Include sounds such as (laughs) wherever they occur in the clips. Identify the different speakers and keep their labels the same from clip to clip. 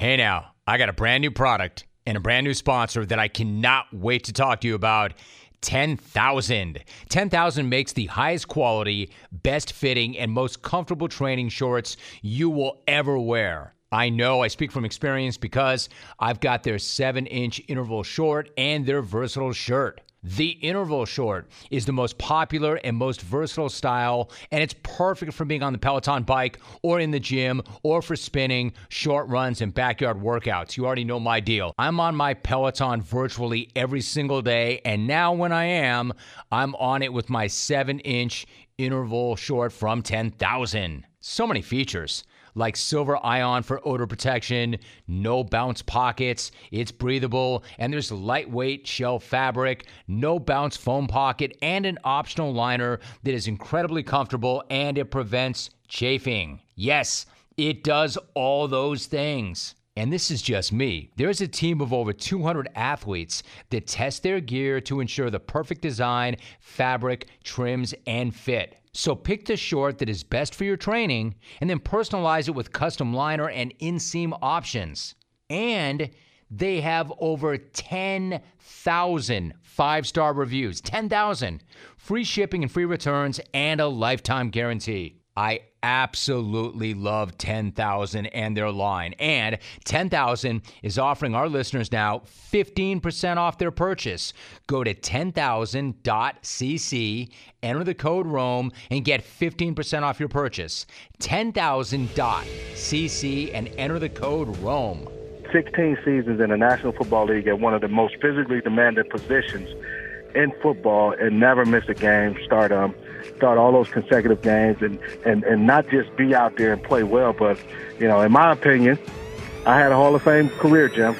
Speaker 1: Hey now, I got a brand new product and a brand new sponsor that I cannot wait to talk to you about. 10,000. 10,000 makes the highest quality, best fitting, and most comfortable training shorts you will ever wear. I know I speak from experience because I've got their 7 inch interval short and their versatile shirt. The interval short is the most popular and most versatile style, and it's perfect for being on the Peloton bike or in the gym or for spinning, short runs, and backyard workouts. You already know my deal. I'm on my Peloton virtually every single day, and now when I am, I'm on it with my 7 inch interval short from 10,000. So many features like silver ion for odor protection, no bounce pockets, it's breathable, and there's lightweight shell fabric, no bounce foam pocket, and an optional liner that is incredibly comfortable and it prevents chafing. Yes, it does all those things. And this is just me. There's a team of over 200 athletes that test their gear to ensure the perfect design, fabric, trims, and fit. So pick the short that is best for your training and then personalize it with custom liner and inseam options. And they have over 10,000 five star reviews. 10,000. Free shipping and free returns and a lifetime guarantee. I absolutely love 10,000 and their line. And 10,000 is offering our listeners now 15% off their purchase. Go to 10,000.cc, enter the code ROME, and get 15% off your purchase. 10,000.cc and enter the code ROME.
Speaker 2: 16 seasons in the National Football League at one of the most physically demanding positions in football and never miss a game. Start um start all those consecutive games and and and not just be out there and play well, but you know, in my opinion, I had a Hall of Fame career, Jim.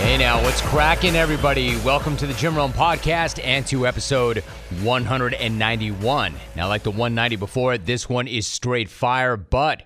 Speaker 1: Hey now, what's cracking, everybody? Welcome to the Jim Rome podcast and to episode 191. Now, like the 190 before this one is straight fire, but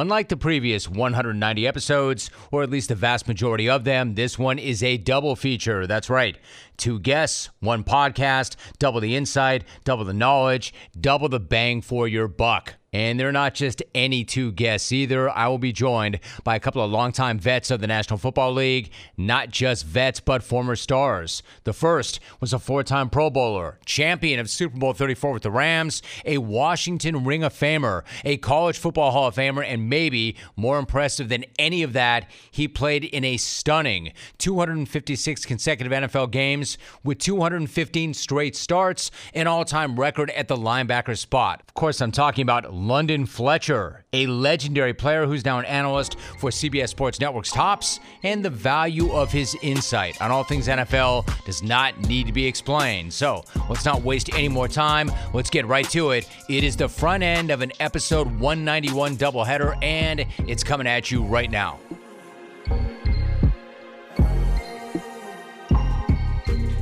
Speaker 1: Unlike the previous 190 episodes, or at least the vast majority of them, this one is a double feature. That's right. Two guests, one podcast, double the insight, double the knowledge, double the bang for your buck. And they're not just any two guests either. I will be joined by a couple of longtime vets of the National Football League, not just vets, but former stars. The first was a four time Pro Bowler, champion of Super Bowl 34 with the Rams, a Washington Ring of Famer, a College Football Hall of Famer, and maybe more impressive than any of that, he played in a stunning 256 consecutive NFL games with 215 straight starts, an all time record at the linebacker spot. Of course, I'm talking about London Fletcher, a legendary player who's now an analyst for CBS Sports Network's Tops, and the value of his insight on all things NFL does not need to be explained. So let's not waste any more time. Let's get right to it. It is the front end of an episode 191 doubleheader, and it's coming at you right now.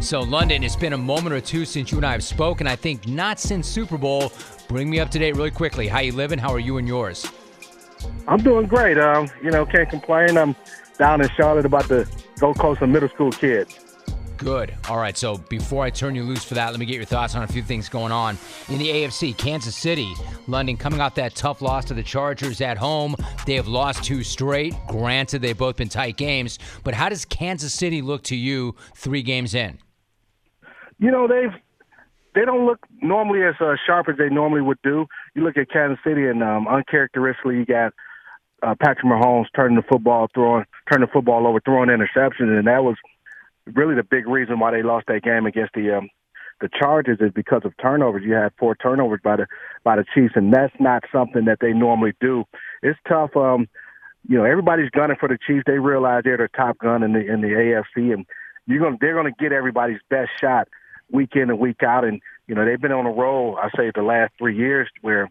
Speaker 1: So, London, it's been a moment or two since you and I have spoken. I think not since Super Bowl. Bring me up to date really quickly. How you living? How are you and yours?
Speaker 2: I'm doing great. Um, you know, can't complain. I'm down in Charlotte about to go coach some middle school kids.
Speaker 1: Good. All right. So before I turn you loose for that, let me get your thoughts on a few things going on in the AFC. Kansas City, London, coming off that tough loss to the Chargers at home. They have lost two straight. Granted, they've both been tight games. But how does Kansas City look to you three games in?
Speaker 2: you know they've they don't look normally as uh, sharp as they normally would do. You look at Kansas City, and um, uncharacteristically, you got uh, Patrick Mahomes turning the football, throwing, turning the football over, throwing interceptions, and that was really the big reason why they lost that game against the um, the Chargers is because of turnovers. You had four turnovers by the by the Chiefs, and that's not something that they normally do. It's tough. Um, you know, everybody's gunning for the Chiefs. They realize they're the top gun in the in the AFC, and you're gonna they're gonna get everybody's best shot week in and week out. And, you know, they've been on a roll, I say, the last three years where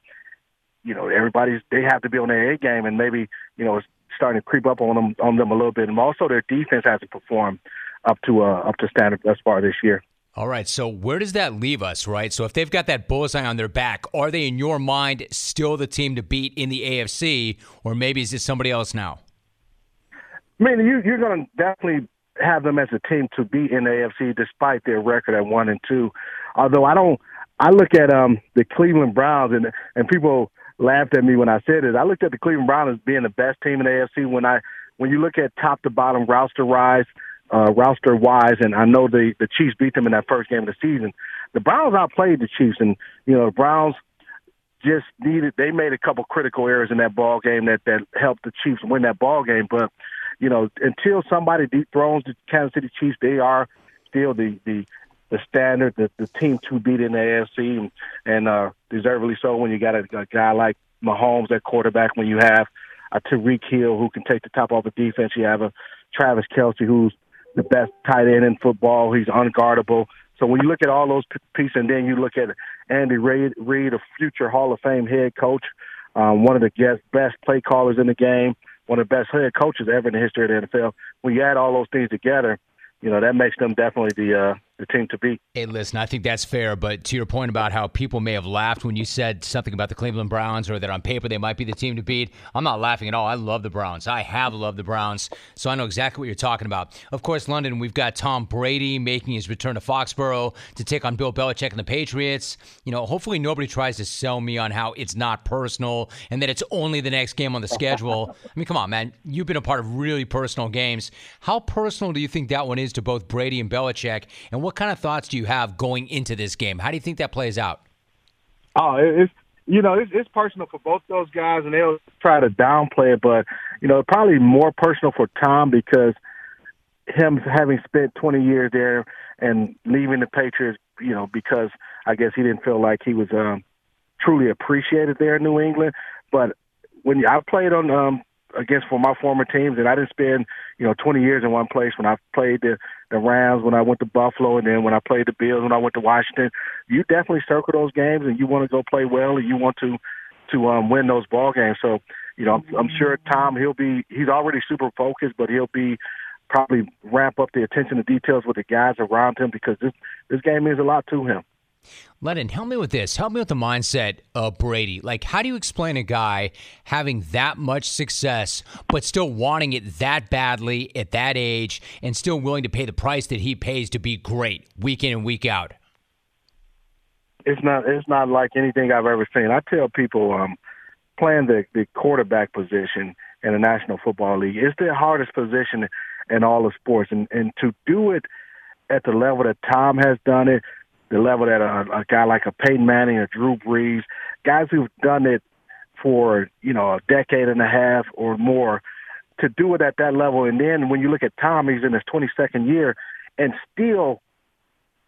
Speaker 2: you know, everybody's they have to be on their A game, and maybe you know it's starting to creep up on them on them a little bit. And also, their defense hasn't performed up to uh, up to standard thus far this year.
Speaker 1: All right, so where does that leave us, right? So if they've got that bullseye on their back, are they in your mind still the team to beat in the AFC, or maybe is it somebody else now?
Speaker 2: I mean, you, you're going to definitely have them as a team to beat in AFC, despite their record at one and two. Although I don't, I look at um the Cleveland Browns and and people laughed at me when I said it. I looked at the Cleveland Browns as being the best team in AFC when I when you look at top to bottom roster wise, uh, roster wise, and I know the the Chiefs beat them in that first game of the season. The Browns outplayed the Chiefs, and you know the Browns just needed. They made a couple critical errors in that ball game that that helped the Chiefs win that ball game, but you know, until somebody dethrones the Kansas City Chiefs, they are still the the the standard, the the team to beat in the AFC, and, and uh, deservedly so. When you got a, a guy like Mahomes at quarterback, when you have a Tyreek Hill who can take the top off the defense, you have a Travis Kelce who's the best tight end in football. He's unguardable. So when you look at all those pieces, and then you look at Andy Reid, Reid a future Hall of Fame head coach, um, one of the best play callers in the game, one of the best head coaches ever in the history of the NFL. When you add all those things together, you know that makes them definitely the uh, the team to beat.
Speaker 1: Hey, listen, I think that's fair. But to your point about how people may have laughed when you said something about the Cleveland Browns or that on paper they might be the team to beat, I'm not laughing at all. I love the Browns. I have loved the Browns, so I know exactly what you're talking about. Of course, London, we've got Tom Brady making his return to Foxborough to take on Bill Belichick and the Patriots. You know, hopefully nobody tries to sell me on how it's not personal and that it's only the next game on the schedule. I mean, come on, man. You've been a part of really personal games. How personal do you think that one is to both Brady and Belichick? And what kind of thoughts do you have going into this game? How do you think that plays out?
Speaker 2: Oh, it's you know it's, it's personal for both those guys, and they'll try to downplay it, but you know probably more personal for Tom because him having spent 20 years there and leaving the Patriots, you know, because I guess he didn't feel like he was um, truly appreciated there in New England. But when I played on um, against for my former teams, and I didn't spend you know 20 years in one place. When I played the the Rams, when I went to Buffalo, and then when I played the Bills, when I went to Washington, you definitely circle those games, and you want to go play well, and you want to to um, win those ball games. So you know, I'm, I'm sure Tom he'll be he's already super focused, but he'll be probably ramp up the attention to details with the guys around him because this this game means a lot to him.
Speaker 1: London, help me with this. Help me with the mindset of Brady. Like, how do you explain a guy having that much success, but still wanting it that badly at that age and still willing to pay the price that he pays to be great week in and week out?
Speaker 2: It's not. It's not like anything I've ever seen. I tell people, um, playing the the quarterback position in the National Football League is the hardest position in all of sports, and and to do it at the level that Tom has done it the level that a, a guy like a Peyton Manning or Drew Brees, guys who've done it for you know a decade and a half or more, to do it at that level. And then when you look at Tom, he's in his 22nd year and still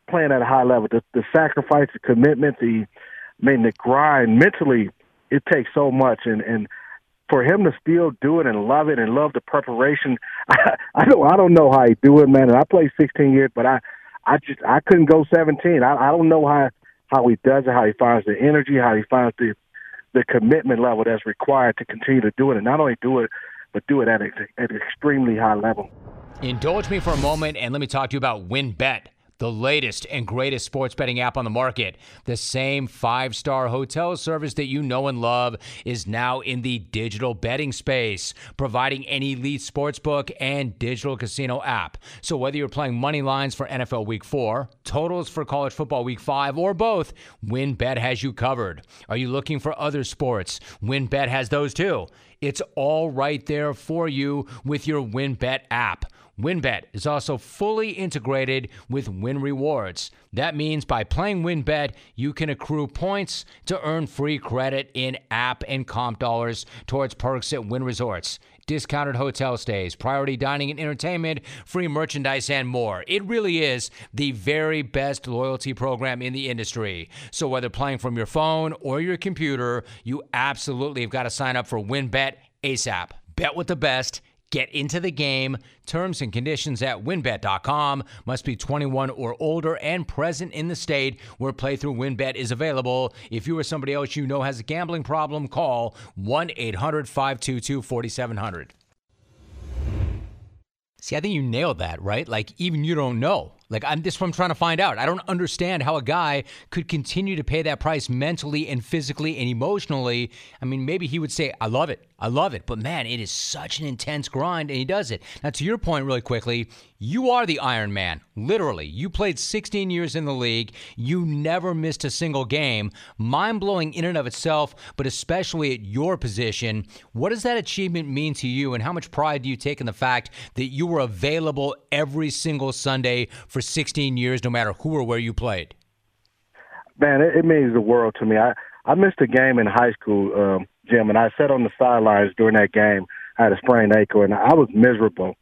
Speaker 2: playing at a high level. The, the sacrifice, the commitment, the I mean the grind mentally, it takes so much. And and for him to still do it and love it and love the preparation, (laughs) I, I don't I don't know how he do it, man. And I played 16 years, but I I just I couldn't go 17. I, I don't know how how he does it, how he finds the energy, how he finds the the commitment level that's required to continue to do it, and not only do it, but do it at, a, at an extremely high level.
Speaker 1: Indulge me for a moment, and let me talk to you about WynnBET the latest and greatest sports betting app on the market. The same five star hotel service that you know and love is now in the digital betting space, providing an elite sportsbook and digital casino app. So, whether you're playing money lines for NFL Week 4, totals for college football Week 5, or both, WynnBET has you covered. Are you looking for other sports? WynnBET has those too. It's all right there for you with your WynnBET app. WynnBET is also fully integrated with Wynn Rewards. That means by playing WynnBET, you can accrue points to earn free credit in app and comp dollars towards perks at Wynn Resorts. Discounted hotel stays, priority dining and entertainment, free merchandise, and more. It really is the very best loyalty program in the industry. So, whether playing from your phone or your computer, you absolutely have got to sign up for WynnBET ASAP. Bet with the best Get into the game. Terms and conditions at wynnbet.com. Must be 21 or older and present in the state where playthrough winbet is available. If you or somebody else you know has a gambling problem, call 1 800 522 4700. See, I think you nailed that, right? Like, even you don't know. Like, I'm this what I'm trying to find out. I don't understand how a guy could continue to pay that price mentally and physically and emotionally. I mean, maybe he would say, I love it. I love it. But man, it is such an intense grind, and he does it. Now, to your point, really quickly, you are the Iron Man. Literally. You played 16 years in the league. You never missed a single game. Mind blowing in and of itself, but especially at your position. What does that achievement mean to you, and how much pride do you take in the fact that you were available every single Sunday for 16 years, no matter who or where you played?
Speaker 2: Man, it, it means the world to me. I, I missed a game in high school. Um, Jim, and I sat on the sidelines during that game. I had a sprained ankle, and I was miserable.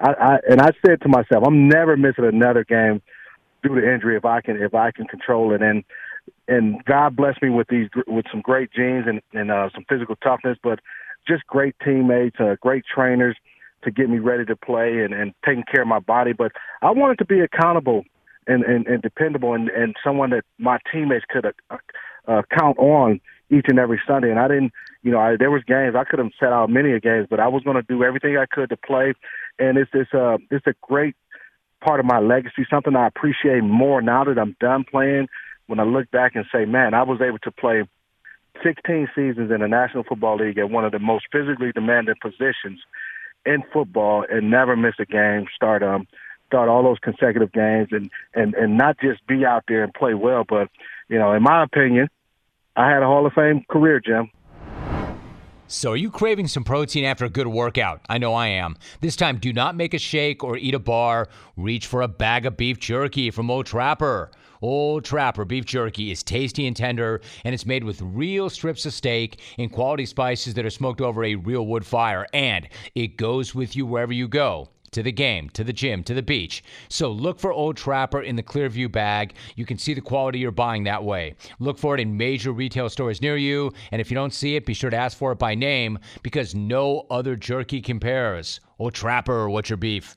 Speaker 2: I, I and I said to myself, I'm never missing another game due to injury if I can if I can control it. And and God blessed me with these with some great genes and and uh, some physical toughness, but just great teammates, uh, great trainers to get me ready to play and and taking care of my body. But I wanted to be accountable and and, and dependable and and someone that my teammates could uh, uh, count on each and every Sunday. And I didn't, you know, I, there was games I could have set out many a games, but I was going to do everything I could to play. And it's a uh, it's a great part of my legacy, something I appreciate more now that I'm done playing. When I look back and say, man, I was able to play 16 seasons in the National Football League at one of the most physically demanding positions in football and never miss a game. Start um start all those consecutive games and and and not just be out there and play well, but you know, in my opinion, I had a Hall of Fame career, Jim.
Speaker 1: So, are you craving some protein after a good workout? I know I am. This time, do not make a shake or eat a bar. Reach for a bag of beef jerky from Old Trapper. Old Trapper beef jerky is tasty and tender, and it's made with real strips of steak and quality spices that are smoked over a real wood fire. And it goes with you wherever you go to the game, to the gym, to the beach. So look for Old Trapper in the Clearview bag. You can see the quality you're buying that way. Look for it in major retail stores near you. And if you don't see it, be sure to ask for it by name because no other jerky compares. Old Trapper, what's your beef?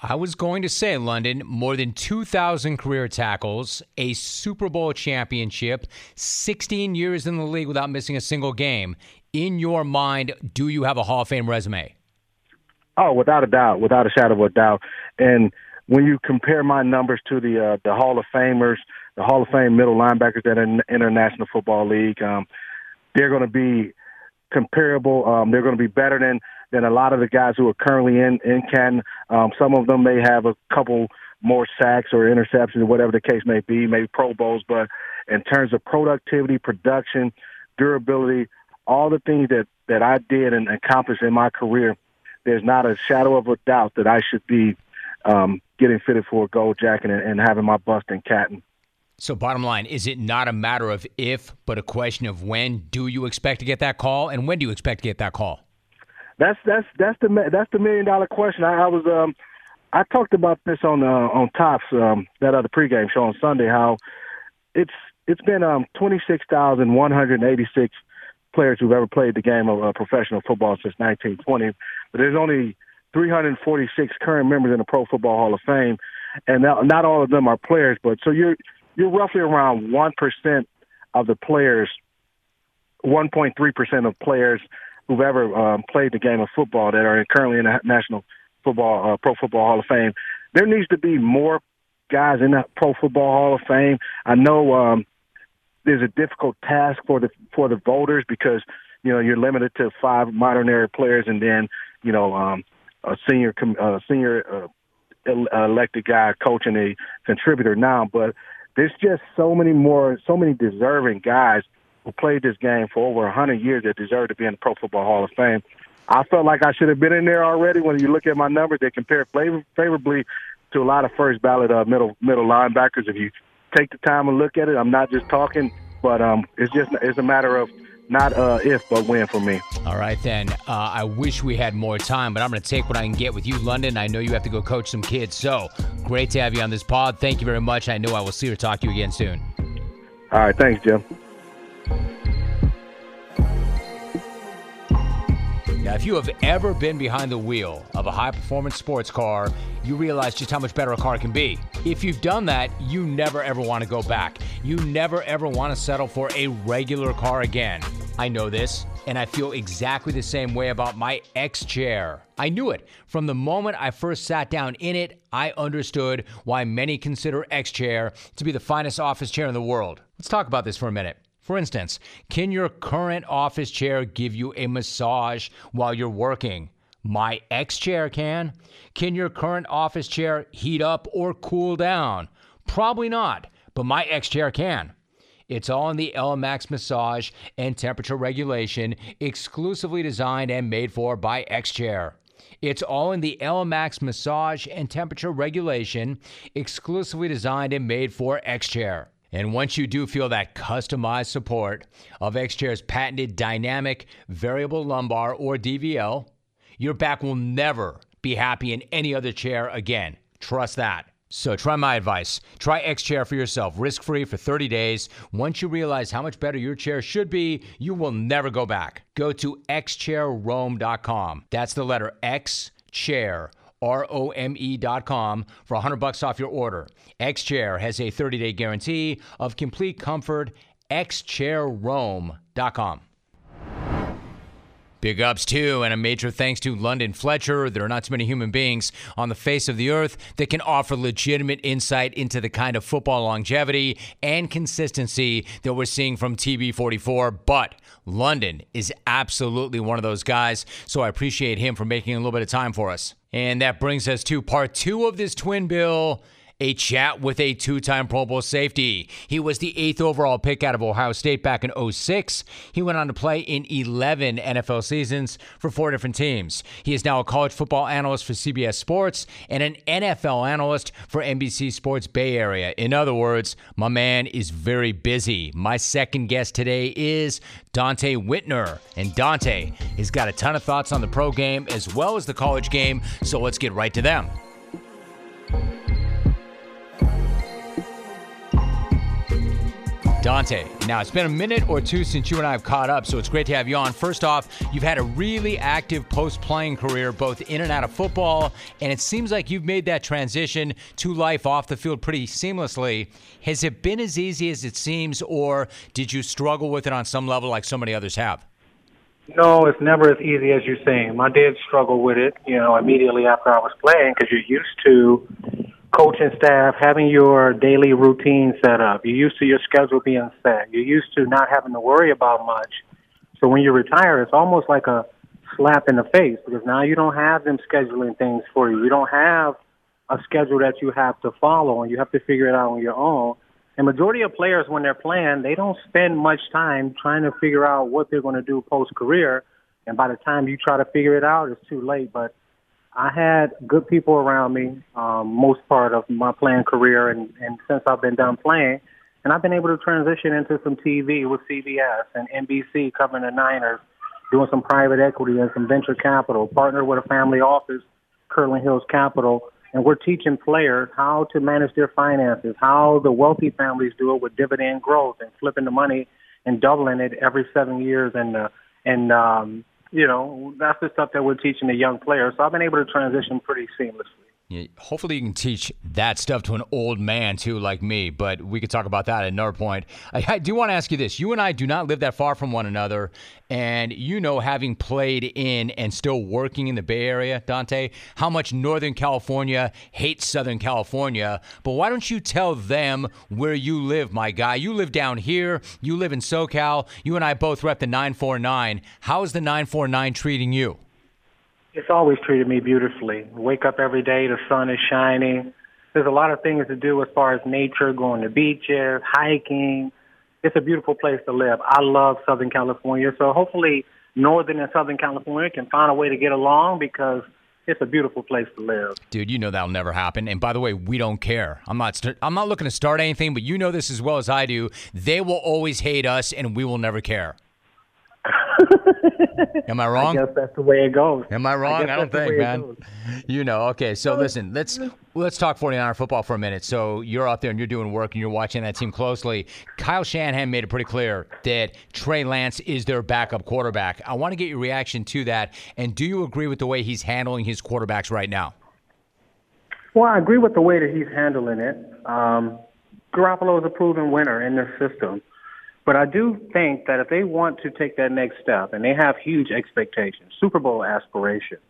Speaker 1: I was going to say, London, more than 2,000 career tackles, a Super Bowl championship, 16 years in the league without missing a single game. In your mind, do you have a Hall of Fame resume?
Speaker 2: Oh, without a doubt, without a shadow of a doubt. And when you compare my numbers to the uh, the Hall of Famers, the Hall of Fame middle linebackers that are in the International Football League, um, they're going to be comparable. Um, they're going to be better than than a lot of the guys who are currently in in Canton. Um, some of them may have a couple more sacks or interceptions, or whatever the case may be, maybe Pro Bowls. But in terms of productivity, production, durability, all the things that that I did and accomplished in my career there's not a shadow of a doubt that I should be um, getting fitted for a gold jacket and, and having my bust in Canton.
Speaker 1: So, bottom line, is it not a matter of if, but a question of when? Do you expect to get that call, and when do you expect to get that call?
Speaker 2: That's that's that's the that's the million dollar question. I, I was um I talked about this on uh, on Tops um, that other pregame show on Sunday. How it's it's been um twenty six thousand one hundred eighty six players who've ever played the game of uh, professional football since 1920. But there's only 346 current members in the Pro Football Hall of Fame, and not, not all of them are players. But so you're you're roughly around one percent of the players, 1.3 percent of players who've ever um, played the game of football that are currently in the National Football uh, Pro Football Hall of Fame. There needs to be more guys in the Pro Football Hall of Fame. I know um, there's a difficult task for the for the voters because you know you're limited to five modern era players and then you know um, a senior uh, senior uh, elected guy coaching a contributor now, but there's just so many more, so many deserving guys who played this game for over a hundred years that deserve to be in the Pro Football Hall of Fame. I felt like I should have been in there already. When you look at my numbers, they compare favor- favorably to a lot of first ballot uh, middle middle linebackers. If you take the time and look at it. I'm not just talking, but um, it's just it's a matter of not uh, if but when for me.
Speaker 1: All right then. Uh, I wish we had more time, but I'm going to take what I can get with you, London. I know you have to go coach some kids, so great to have you on this pod. Thank you very much. I know I will see or talk to you again soon.
Speaker 2: All right, thanks, Jim.
Speaker 1: Now, if you have ever been behind the wheel of a high performance sports car, you realize just how much better a car can be. If you've done that, you never ever want to go back. You never ever want to settle for a regular car again. I know this, and I feel exactly the same way about my X chair. I knew it. From the moment I first sat down in it, I understood why many consider X chair to be the finest office chair in the world. Let's talk about this for a minute. For instance, can your current office chair give you a massage while you're working? My X chair can. Can your current office chair heat up or cool down? Probably not, but my X chair can. It's all in the ELEMAX massage and temperature regulation, exclusively designed and made for by X Chair. It's all in the ELEMAX massage and temperature regulation, exclusively designed and made for X Chair. And once you do feel that customized support of X-Chair's patented dynamic variable lumbar or DVL, your back will never be happy in any other chair again. Trust that. So try my advice. Try X Chair for yourself, risk free for 30 days. Once you realize how much better your chair should be, you will never go back. Go to xchairrome.com. That's the letter X Chair R-O-M-E dot com for 100 bucks off your order. X-Chair has a 30-day guarantee of complete comfort. XChairRome.com. Big ups too, and a major thanks to London Fletcher. There are not too many human beings on the face of the earth that can offer legitimate insight into the kind of football longevity and consistency that we're seeing from TB44. But London is absolutely one of those guys, so I appreciate him for making a little bit of time for us. And that brings us to part two of this twin bill a chat with a two time Pro Bowl safety. He was the eighth overall pick out of Ohio State back in 06. He went on to play in 11 NFL seasons for four different teams. He is now a college football analyst for CBS Sports and an NFL analyst for NBC Sports Bay Area. In other words, my man is very busy. My second guest today is Donte Whitner. And Donte has got a ton of thoughts on the pro game as well as the college game, so let's get right to them. Donte, now it's been a minute or two since you and I have caught up, so it's great to have you on. First off, you've had a really active post playing career, both in and out of football, and it seems like you've made that transition to life off the field pretty seamlessly. Has it been as easy as it seems, or did you struggle with it on some level like so many others have?
Speaker 3: No, it's never as easy as you're saying. I did struggle with it, you know, immediately after I was playing because you're used to coaching staff, having your daily routine set up. You're used to your schedule being set. You're used to not having to worry about much. So when you retire, it's almost like a slap in the face because now you don't have them scheduling things for you. You don't have a schedule that you have to follow and you have to figure it out on your own. And majority of players when they're playing, they don't spend much time trying to figure out what they're going to do post career. And by the time you try to figure it out, it's too late. But I had good people around me um, most part of my playing career, and, and since I've been done playing, and I've been able to transition into some TV with CBS and NBC covering the Niners, doing some private equity and some venture capital, partner with a family office, Kirtland Hills Capital, and we're teaching players how to manage their finances, how the wealthy families do it with dividend growth and flipping the money and doubling it every seven years, and uh, and um, you know, that's the stuff that we're teaching the young players. So I've been able to transition pretty seamlessly.
Speaker 1: Hopefully, you can teach that stuff to an old man too, like me. But we could talk about that at another point. I, I, do want to ask you this: You and I do not live that far from one another, and you know, having played in and still working in the Bay Area, Donte, how much Northern California hates Southern California. But why don't you tell them where you live, my guy? You live down here. You live in SoCal. You and I both rep the 949. How is the 949 treating you?
Speaker 3: It's always treated me beautifully. Wake up every day, the sun is shining. There's a lot of things to do as far as nature, going to beaches, hiking. It's a beautiful place to live. I love Southern California. So hopefully Northern and Southern California can find a way to get along because it's a beautiful place to live.
Speaker 1: Dude, you know that'll never happen. And by the way, we don't care. I'm not st- I'm not looking to start anything, but you know this as well as I do. They will always hate us and we will never care. Am I (laughs) wrong?
Speaker 3: I guess that's the way it goes.
Speaker 1: Am I wrong?
Speaker 3: I,
Speaker 1: I, don't think, man. You know, okay. So listen, let's let's talk 49er football for a minute. So you're out there and you're doing work and you're watching that team closely. Kyle Shanahan made it pretty clear that Trey Lance is their backup quarterback. I want to get your reaction to that. And do you agree with the way he's handling his quarterbacks right now?
Speaker 3: Well, I agree with the way that he's handling it. Um, Garoppolo is a proven winner in this system. But I do think that if they want to take that next step and they have huge expectations, Super Bowl aspirations,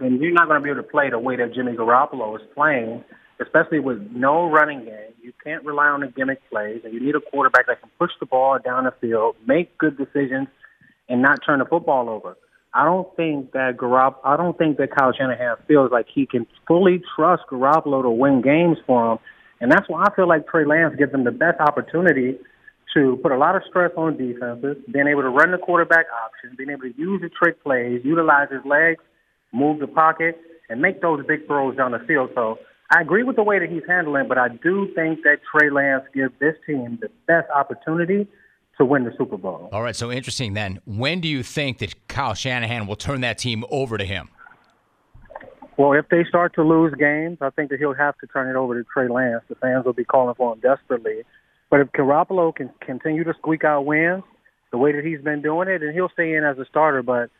Speaker 3: then you're not going to be able to play the way that Jimmy Garoppolo is playing, especially with no running game. You can't rely on the gimmick plays, and you need a quarterback that can push the ball down the field, make good decisions, and not turn the football over. I don't think that Garop- I don't think that Kyle Shanahan feels like he can fully trust Garoppolo to win games for him, and that's why I feel like Trey Lance gives them the best opportunity to put a lot of stress on defenses, being able to run the quarterback option, being able to use the trick plays, utilize his legs, move the pocket, and make those big throws down the field. So I agree with the way that he's handling, but I do think that Trey Lance gives this team the best opportunity to win the Super Bowl.
Speaker 1: All right, so interesting then. When do you think that Kyle Shanahan will turn that team over to him?
Speaker 3: Well, if they start to lose games, I think that he'll have to turn it over to Trey Lance. The fans will be calling for him desperately. But if Garoppolo can continue to squeak out wins the way that he's been doing it, and he'll stay in as a starter. But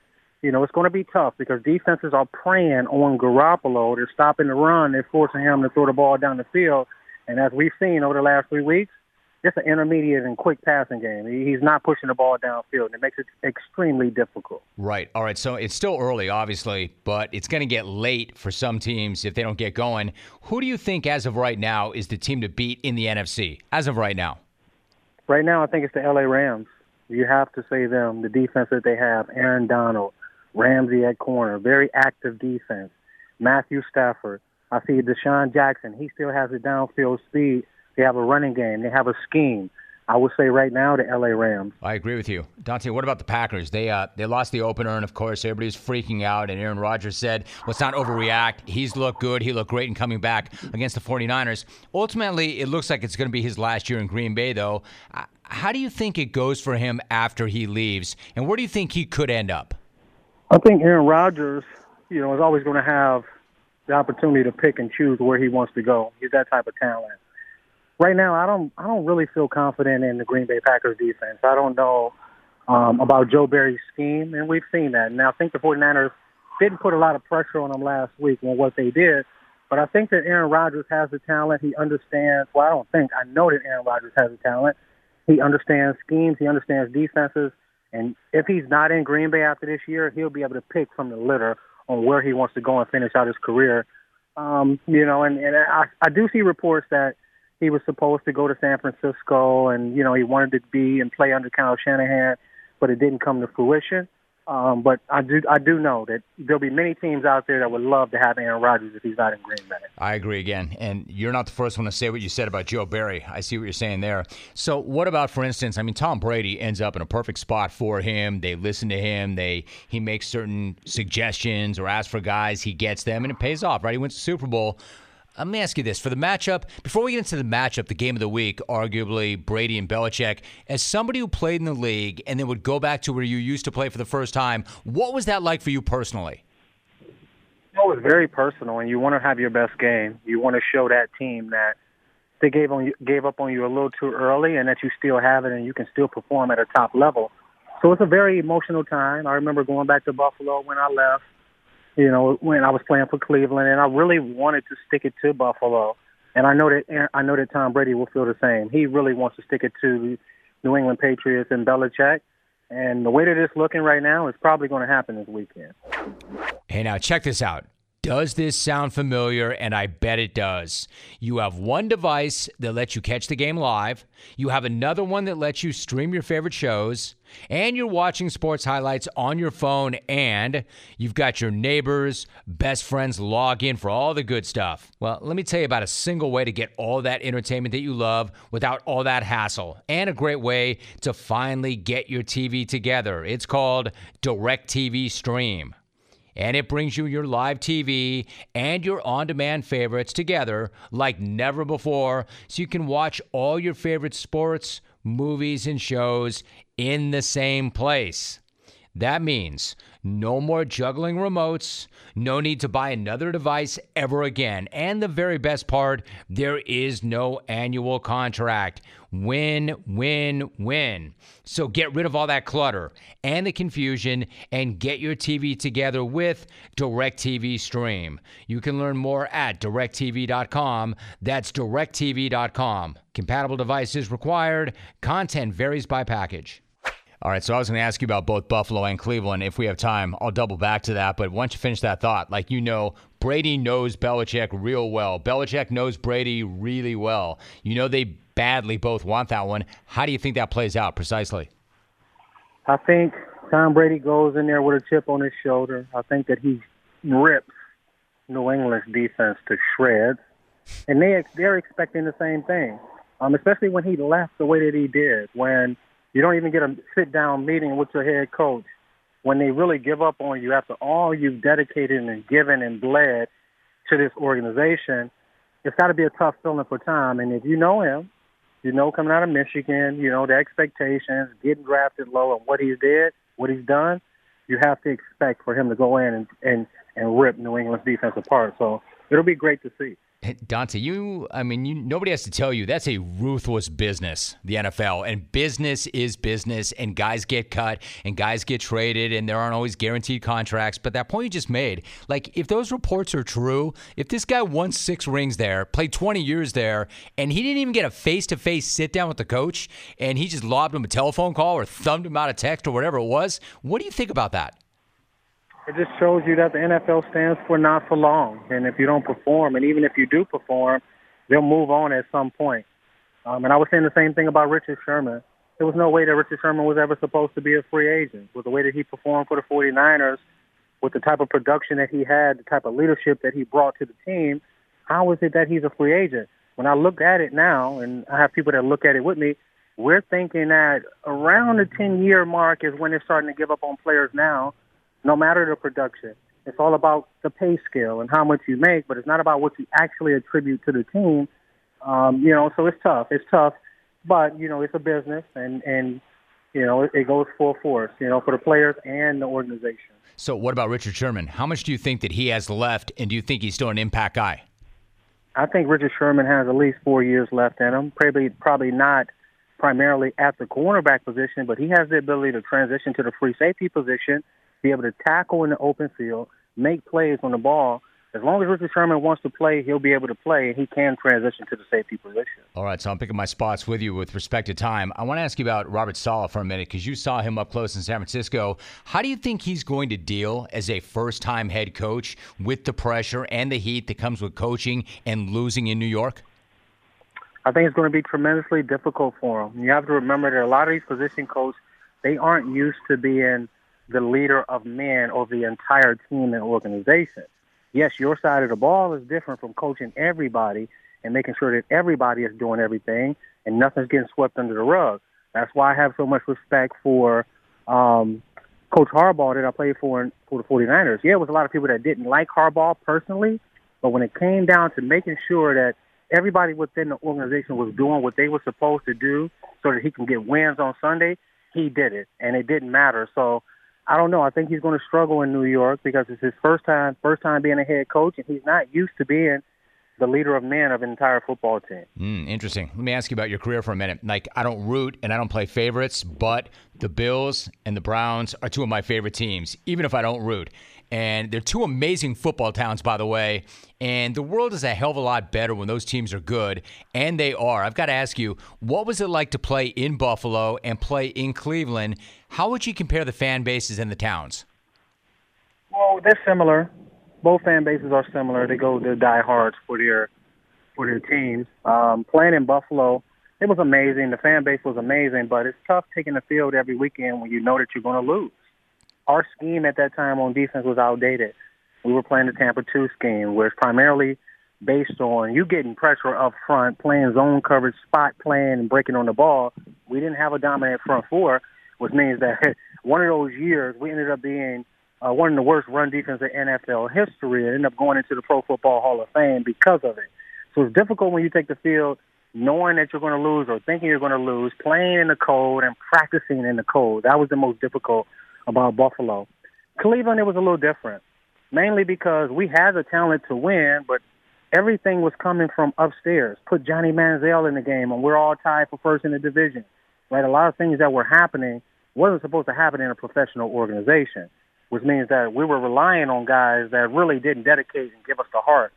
Speaker 3: you know, it's going to be tough because defenses are preying on Garoppolo. They're stopping the run. They're forcing him to throw the ball down the field. And as we've seen over the last three weeks, just an intermediate and quick passing game. He's not pushing the ball downfield, and it makes it extremely difficult.
Speaker 1: Right. All right. So it's still early, obviously, but it's going to get late for some teams if they don't get going. Who do you think, as of right now, is the team to beat in the NFC? As of right now.
Speaker 3: Right now, I think it's the LA Rams. You have to say them. The defense that they have: Aaron Donald, Ramsey at corner, very active defense. Matthew Stafford. I see DeSean Jackson. He still has the downfield speed they have a running game. They have a scheme. I would say right now the LA Rams.
Speaker 1: I agree with you, Donte. What about the Packers? They uh, they lost the opener, and of course everybody's freaking out. And Aaron Rodgers said, "Let's not overreact. He's looked good. He looked great in coming back against the 49ers." Ultimately, it looks like it's going to be his last year in Green Bay, though. Uh, how do you think it goes for him after he leaves, and where do you think he could end up?
Speaker 3: I think Aaron Rodgers, you know, is always going to have the opportunity to pick and choose where he wants to go. He's that type of talent right now, I don't I don't really feel confident in the Green Bay Packers defense. I don't know um, about Joe Barry's scheme, and we've seen that. Now, I think the 49ers didn't put a lot of pressure on them last week on what they did, but I think that Aaron Rodgers has the talent. He understands. Well, I don't think I know that Aaron Rodgers has the talent. He understands schemes. He understands defenses. And if he's not in Green Bay after this year, he'll be able to pick from the litter on where he wants to go and finish out his career. Um, you know, and, and I, I do see reports that he was supposed to go to San Francisco, and you know he wanted to be and play under Kyle Shanahan, but it didn't come to fruition. Um, but I do I do know that there'll be many teams out there that would love to have Aaron Rodgers if he's not in Green Bay.
Speaker 1: I agree again, and you're not the first one to say what you said about Joe Barry. I see what you're saying there. So what about, for instance, I mean, Tom Brady ends up in a perfect spot for him. They listen to him. They he makes certain suggestions or asks for guys. He gets them, and it pays off. Right? He wins the Super Bowl. Let me ask you this: for the matchup, before we get into the matchup, the game of the week, arguably Brady and Belichick. As somebody who played in the league and then would go back to where you used to play for the first time, what was that like for you personally?
Speaker 3: It was very personal, and you want to have your best game. You want to show that team that they gave on you, gave up on you a little too early, and that you still have it, and you can still perform at a top level. So it's a very emotional time. I remember going back to Buffalo when I left you know, when I was playing for Cleveland, and I really wanted to stick it to Buffalo. And I know that I know that Tom Brady will feel the same. He really wants to stick it to the New England Patriots and Belichick. And the way that it's looking right now, it's probably going to happen this weekend.
Speaker 1: Hey, now check this out. Does this sound familiar? And I bet it does. You have one device that lets you catch the game live, you have another one that lets you stream your favorite shows, and you're watching sports highlights on your phone, and you've got your neighbors, best friends log in for all the good stuff. Well, let me tell you about a single way to get all that entertainment that you love without all that hassle, and a great way to finally get your TV together. It's called DirecTV Stream and it brings you your live TV and your on demand favorites together like never before so you can watch all your favorite sports, movies, and shows in the same place. That means no more juggling remotes, no need to buy another device ever again. And the very best part, there is no annual contract. Win, win, win. So get rid of all that clutter and the confusion and get your TV together with DirecTV Stream. You can learn more at directv.com. That's directv.com. Compatible devices required. Content varies by package. All right, so I was going to ask you about both Buffalo and Cleveland. If we have time, I'll double back to that. But once you finish that thought, like you know, Brady knows Belichick real well. Belichick knows Brady really well. You know, they badly both want that one. How do you think that plays out precisely?
Speaker 3: I think Tom Brady goes in there with a chip on his shoulder. I think that he rips New England's defense to shreds, and they they're expecting the same thing. Um, especially when he left the way that he did, when you don't even get a sit down meeting with your head coach. When they really give up on you after all you've dedicated and given and bled to this organization, it's got to be a tough feeling for Tom. And if you know him, you know coming out of Michigan, you know the expectations, getting drafted low, and what he did, what he's done, you have to expect for him to go in and and, and rip New England's defense apart. So it'll be great to see.
Speaker 1: Donte, you, I mean, you, nobody has to tell you that's a ruthless business, the NFL. And business is business, and guys get cut and guys get traded, and there aren't always guaranteed contracts. But that point you just made, like, if those reports are true, if this guy won six rings there, played 20 years there, and he didn't even get a face to face sit down with the coach, and he just lobbed him a telephone call or thumbed him out a text or whatever it was, what do you think about that?
Speaker 3: It just shows you that the NFL stands for not for long. And if you don't perform, and even if you do perform, they'll move on at some point. Um, and I was saying the same thing about Richard Sherman. There was no way that Richard Sherman was ever supposed to be a free agent. With the way that he performed for the 49ers, with the type of production that he had, the type of leadership that he brought to the team, how is it that he's a free agent? When I look at it now, and I have people that look at it with me, we're thinking that around the 10 year mark is when they're starting to give up on players now no matter the production. It's all about the pay scale and how much you make, but it's not about what you actually attribute to the team. Um, you know, so it's tough. It's tough, but you know, it's a business, and and you know, it, it goes full force. You know, for the players and the organization.
Speaker 1: So, what about Richard Sherman? How much do you think that he has left, and do you think he's still an impact guy?
Speaker 3: I think Richard Sherman has at least four years left in him. Probably, probably not primarily at the cornerback position, but he has the ability to transition to the free safety position be able to tackle in the open field, make plays on the ball. As long as Richard Sherman wants to play, he'll be able to play, and he can transition to the safety position.
Speaker 1: All right, so I'm picking my spots with you with respect to time. I want to ask you about Robert Saleh for a minute because you saw him up close in San Francisco. How do you think he's going to deal as a first-time head coach with the pressure and the heat that comes with coaching and losing in New York?
Speaker 3: I think it's going to be tremendously difficult for him. You have to remember that a lot of these position coaches, they aren't used to being – the leader of men over the entire team and organization. Yes, your side of the ball is different from coaching everybody and making sure that everybody is doing everything and nothing's getting swept under the rug. That's why I have so much respect for um, Coach Harbaugh that I played for for the 49ers. Yeah, it was a lot of people that didn't like Harbaugh personally, but when it came down to making sure that everybody within the organization was doing what they were supposed to do so that he can get wins on Sunday, he did it, and it didn't matter. So I don't know. I think he's going to struggle in New York because it's his first time, first time being a head coach, and he's not used to being the leader of men of an entire football team.
Speaker 1: Mm, interesting. Let me ask you about your career for a minute. Like, I don't root and I don't play favorites, but the Bills and the Browns are two of my favorite teams, even if I don't root. And they're two amazing football towns, by the way. And the world is a hell of a lot better when those teams are good, and they are. I've got to ask you, what was it like to play in Buffalo and play in Cleveland? How would you compare the fan bases in the towns?
Speaker 3: Well, they're similar. Both fan bases are similar. They go to diehards for their for their teams. Um, playing in Buffalo, it was amazing. The fan base was amazing, but it's tough taking the field every weekend when you know that you're going to lose our scheme at that time on defense was outdated. We were playing the Tampa 2 scheme, where it's primarily based on you getting pressure up front, playing zone coverage, spot playing, and breaking on the ball. We didn't have a dominant front four, which means that (laughs) one of those years we ended up being uh, one of the worst run defense in NFL history and ended up going into the Pro Football Hall of Fame because of it. So it's difficult when you take the field knowing that you're going to lose or thinking you're going to lose, playing in the cold and practicing in the cold. That was the most difficult about Buffalo. Cleveland, it was a little different, mainly because we had the talent to win, but everything was coming from upstairs. Put Johnny Manziel in the game, and we're all tied for first in the division. Right, a lot of things that were happening wasn't supposed to happen in a professional organization, which means that we were relying on guys that really didn't dedicate and give us the heart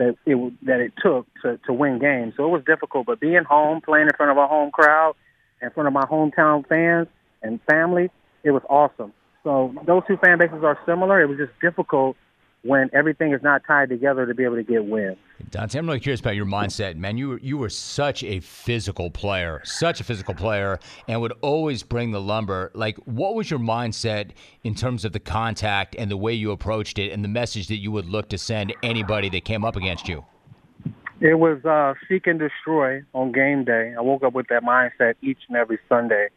Speaker 3: that it that it took to to win games. So it was difficult, but being home, playing in front of a home crowd, in front of my hometown fans and family, it was awesome. So those two fan bases are similar. It was just difficult when everything is not tied together to be able to get wins.
Speaker 1: Donte, I'm really curious about your mindset, man. You were, you were such a physical player, such a physical player, and would always bring the lumber. Like, what was your mindset in terms of the contact and the way you approached it, and the message that you would look to send anybody that came up against you?
Speaker 3: It was uh, seek and destroy on game day. I woke up with that mindset each and every Sunday,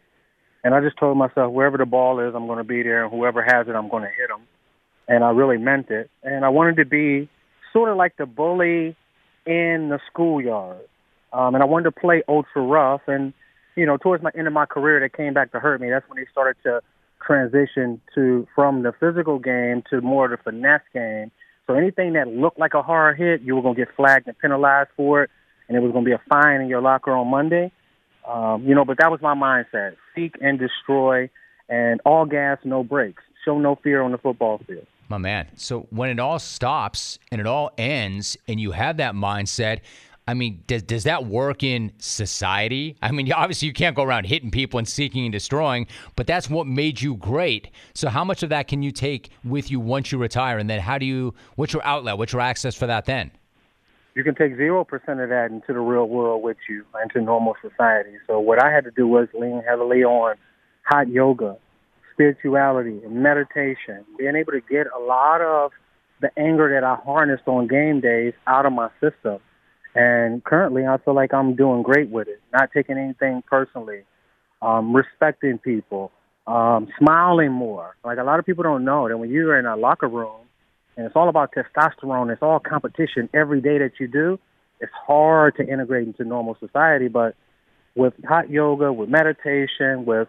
Speaker 3: and I just told myself, wherever the ball is, I'm going to be there, and whoever has it, I'm going to hit them and I really meant it. And I wanted to be sort of like the bully in the schoolyard. Um, and I wanted to play ultra rough. And, you know, towards my end of my career, that came back to hurt me. That's when they started to transition to from the physical game to more of the finesse game. So anything that looked like a hard hit, you were going to get flagged and penalized for it, and it was going to be a fine in your locker on Monday. Um, you know, but that was my mindset: seek and destroy, and all gas, no brakes. Show no fear on the football field.
Speaker 1: My man. So when it all stops and it all ends and you have that mindset, I mean, does does that work in society? I mean, (laughs) obviously you can't go around hitting people and seeking and destroying, but that's what made you great. So how much of that can you take with you once you retire and then how do you what's your outlet? What's your access for that then?
Speaker 3: You can take 0% of that into the real world with you, into normal society. So what I had to do was lean heavily on hot yoga, spirituality meditation, being able to get a lot of the anger that I harnessed on game days out of my system. And currently, I feel like I'm doing great with it, not taking anything personally, um, respecting people, um, smiling more. Like a lot of people don't know that when you're in a locker room and it's all about testosterone, it's all competition every day that you do, it's hard to integrate into normal society. But with hot yoga, with meditation, with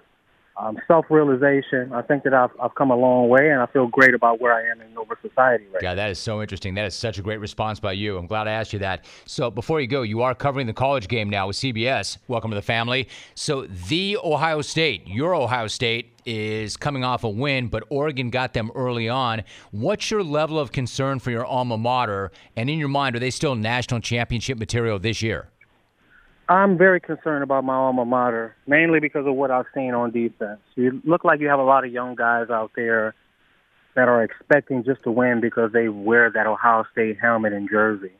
Speaker 3: um, self-realization. I think that I've, I've come a long way, and I feel great about where I am in Nova Society right
Speaker 1: Yeah, that is so interesting. That is such a great response by you. I'm glad I asked you that. So before you go, you are covering the college game now with CBS. Welcome to the family. So the Ohio State, your Ohio State, is coming off a win, but Oregon got them early on. What's your level of concern for your alma mater? And in your mind, are they still national championship material this year?
Speaker 3: I'm very concerned about my alma mater, mainly because of what I've seen on defense. You look like you have a lot of young guys out there that are expecting just to win because they wear that Ohio State helmet and jersey.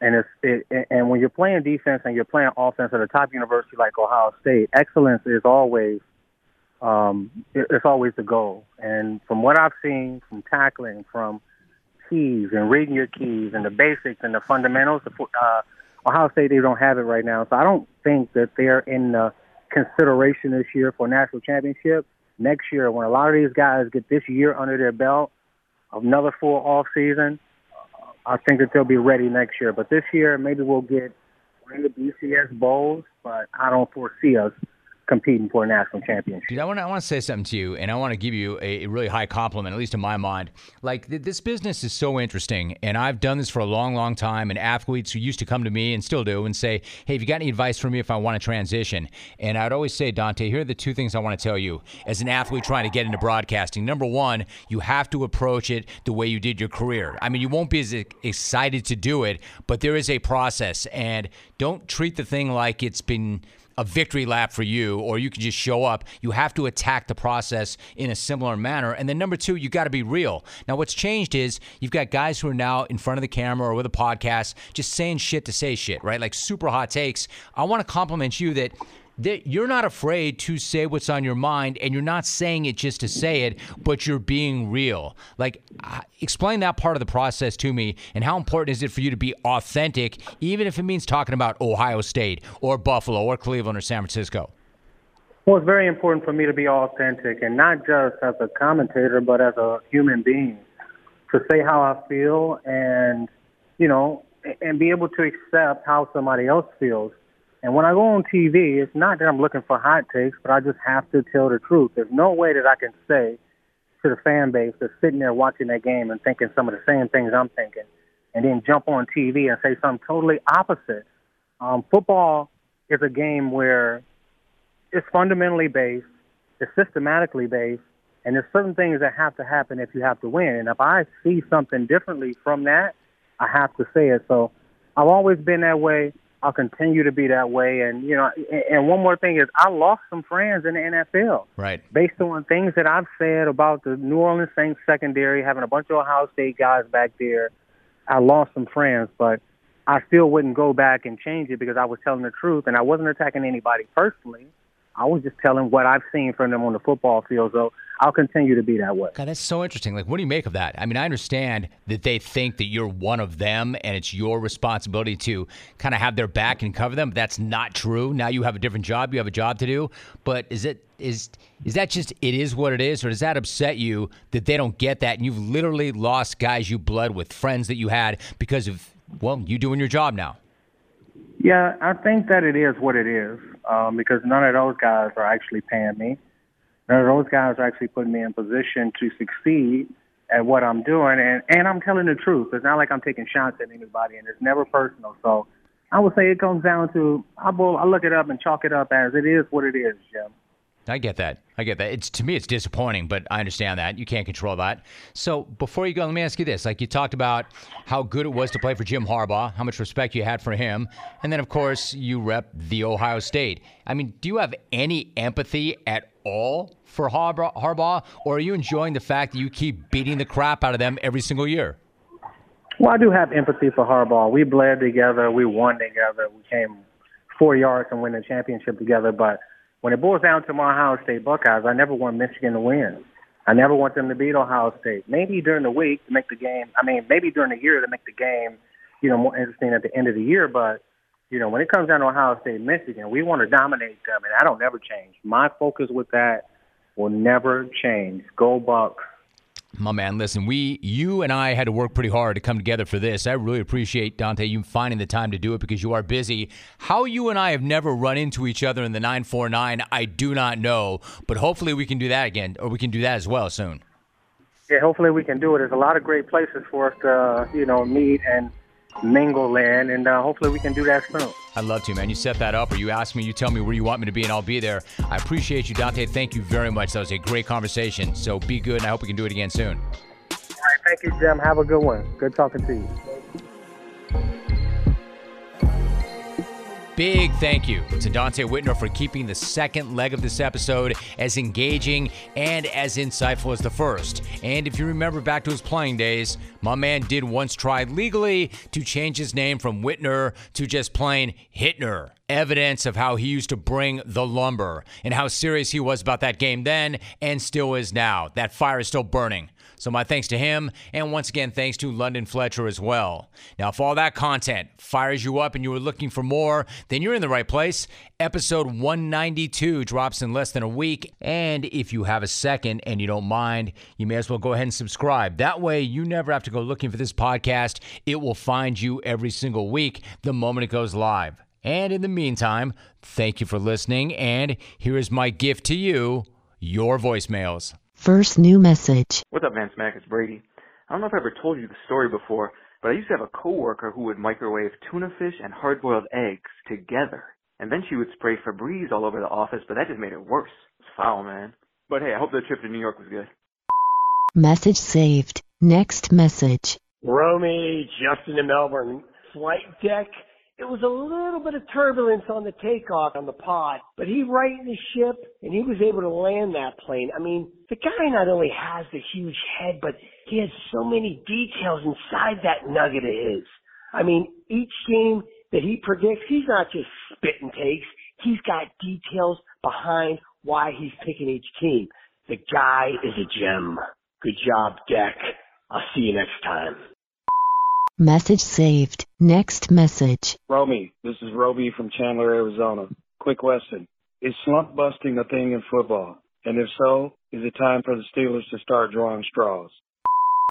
Speaker 3: And it's it, and when you're playing defense and you're playing offense at a top university like Ohio State, excellence is always um, it's always the goal. And from what I've seen, from tackling, from keys and reading your keys and the basics and the fundamentals, uh, Ohio State, they don't have it right now. So I don't think that they're in the consideration this year for a national championship. Next year, when a lot of these guys get this year under their belt, another full off season, I think that they'll be ready next year. But this year, maybe we'll get in the BCS bowls, but I don't foresee us competing for a national championship.
Speaker 1: Dude, I want to I want to say something to you, and I want to give you a, a really high compliment, at least in my mind. Like th- this business is so interesting, and I've done this for a long, long time. And athletes who used to come to me and still do and say, "Hey, have you got any advice for me if I want to transition?" And I'd always say, Donte, here are the two things I want to tell you as an athlete trying to get into broadcasting. Number one, you have to approach it the way you did your career. I mean, you won't be as excited to do it, but there is a process, and don't treat the thing like it's been a victory lap for you, or you can just show up. You have to attack the process in a similar manner. And then number two, you got to be real. Now, what's changed is you've got guys who are now in front of the camera or with a podcast just saying shit to say shit, right? Like super hot takes. I want to compliment you that that you're not afraid to say what's on your mind and you're not saying it just to say it, but you're being real. Like, explain that part of the process to me and how important is it for you to be authentic, even if it means talking about Ohio State or Buffalo or Cleveland or San Francisco?
Speaker 3: Well, it's very important for me to be authentic and not just as a commentator, but as a human being to say how I feel and, you know, and be able to accept how somebody else feels and when I go on TV, it's not that I'm looking for hot takes, but I just have to tell the truth. There's no way that I can say to the fan base that's sitting there watching that game and thinking some of the same things I'm thinking, and then jump on TV and say something totally opposite. Um, football is a game where it's fundamentally based, it's systematically based, and there's certain things that have to happen if you have to win. And if I see something differently from that, I have to say it. So I've always been that way. I'll continue to be that way. And you know, and one more thing is, I lost some friends in the NFL,
Speaker 1: right?
Speaker 3: Based on things that I've said about the New Orleans Saints secondary, having a bunch of Ohio State guys back there, I lost some friends, but I still wouldn't go back and change it because I was telling the truth and I wasn't attacking anybody personally. I was just telling what I've seen from them on the football field. So I'll continue to be that way.
Speaker 1: God, that's so interesting. Like, what do you make of that? I mean, I understand that they think that you're one of them and it's your responsibility to kind of have their back and cover them. But that's not true. Now you have a different job. You have a job to do. But is it is is that just it is what it is, or does that upset you that they don't get that and you've literally lost guys you bled with, friends that you had because of well, you doing your job now?
Speaker 3: Yeah, I think that it is what it is um, because none of those guys are actually paying me. None of those guys are actually putting me in position to succeed at what I'm doing, and and I'm telling the truth. It's not like I'm taking shots at anybody, and it's never personal. So I would say it comes down to I, will, I look it up and chalk it up as it is what it is, Jim.
Speaker 1: I get that. I get that. It's to me, it's disappointing, but I understand that you can't control that. So before you go, let me ask you this: like you talked about how good it was to play for Jim Harbaugh, how much respect you had for him, and then of course you rep the Ohio State. I mean, do you have any empathy at all for Harbaugh, Harbaugh, or are you enjoying the fact that you keep beating the crap out of them every single year?
Speaker 3: Well, I do have empathy for Harbaugh. We bled together. We won together. We came four yards and win the championship together, but when it boils down to my Ohio State Buckeyes, I never want Michigan to win. I never want them to beat Ohio State. Maybe during the week to make the game. I mean, maybe during the year to make the game, you know, more interesting at the end of the year. But you know, when it comes down to Ohio State, Michigan, we want to dominate them, and I don't never change. My focus with that will never change. Go Bucks.
Speaker 1: My man, listen, we, you and I had to work pretty hard to come together for this. I really appreciate, Donte, you finding the time to do it because you are busy. How you and I have never run into each other in the 949, I do not know, but hopefully we can do that again, or we can do that as well soon.
Speaker 3: Yeah, hopefully we can do it. There's a lot of great places for us to, you know, meet and mingle in, and uh, hopefully we can do that soon.
Speaker 1: I'd love to, man. You set that up, or you ask me, you tell me where you want me to be, and I'll be there. I appreciate you, Donte. Thank you very much. That was a great conversation. So be good, and I hope we can do it again soon.
Speaker 3: All right, thank you, Jim. Have a good one. Good talking to you.
Speaker 1: Big thank you to Donte Whitner for keeping the second leg of this episode as engaging and as insightful as the first. And if you remember back to his playing days, my man did once try legally to change his name from Whitner to just plain Hitner. Evidence of how he used to bring the lumber and how serious he was about that game then and still is now. That fire is still burning. So, my thanks to him, and once again, thanks to London Fletcher as well. Now, if all that content fires you up and you are looking for more, then you're in the right place. Episode 192 drops in less than a week. And if you have a second and you don't mind, you may as well go ahead and subscribe. That way, you never have to go looking for this podcast. It will find you every single week the moment it goes live. And in the meantime, thank you for listening. And here is my gift to you your voicemails.
Speaker 4: First new message.
Speaker 5: What's up, Vance Mac? It's Brady. I don't know if I ever told you the story before, but I used to have a coworker who would microwave tuna fish and hard-boiled eggs together. And then she would spray Febreze all over the office, but that just made it worse. It's foul, man. But hey, I hope the trip to New York was good.
Speaker 4: Message saved. Next message.
Speaker 6: Romy, Justin in Melbourne. Flight deck it was a little bit of turbulence on the takeoff on the pod, but he righted the ship and he was able to land that plane. I mean, the guy not only has the huge head, but he has so many details inside that nugget of his. I mean, each game that he predicts, he's not just spitting takes. He's got details behind why he's picking each team. The guy is a gem. Good job, Deck. I'll see you next time.
Speaker 4: Message saved. Next message.
Speaker 7: Romy, this is Roby from Chandler, Arizona. Quick question. Is slump busting a thing in football? And if so, is it time for the Steelers to start drawing straws?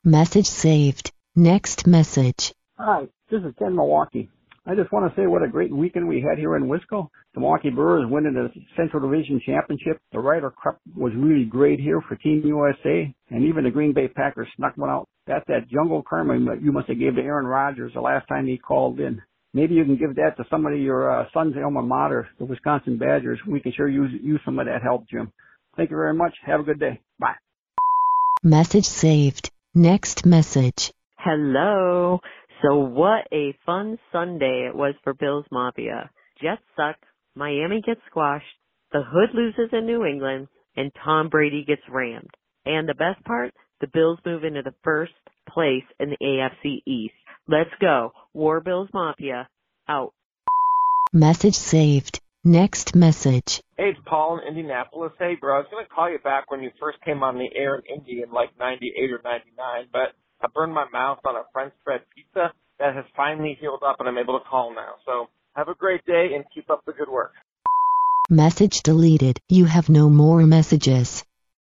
Speaker 4: Message saved. Next message.
Speaker 8: Hi, this is Ken Milwaukee. I just want to say what a great weekend we had here in Wisco. The Milwaukee Brewers winning the Central Division Championship. The Ryder Cup was really great here for Team USA, and even the Green Bay Packers snuck one out. That's that jungle karma you must have gave to Aaron Rodgers the last time he called in. Maybe you can give that to somebody of your uh, son's alma mater, the Wisconsin Badgers. We can sure use use some of that help, Jim. Thank you very much. Have a good day. Bye.
Speaker 4: Message saved. Next message.
Speaker 9: Hello. So what a fun Sunday it was for Bills Mafia. Jets suck, Miami gets squashed, the Hood loses in New England, and Tom Brady gets rammed. And the best part, the Bills move into the first place in the AFC East. Let's go. War Bills Mafia. Out.
Speaker 4: Message saved. Next message.
Speaker 10: Hey, it's Paul in Indianapolis. Hey, bro, I was going to call you back when you first came on the air in Indy in like 98 or 99, but I burned my mouth on a French bread pizza that has finally healed up and I'm able to call now. So have a great day and keep up the good work.
Speaker 4: Message deleted. You have no more messages.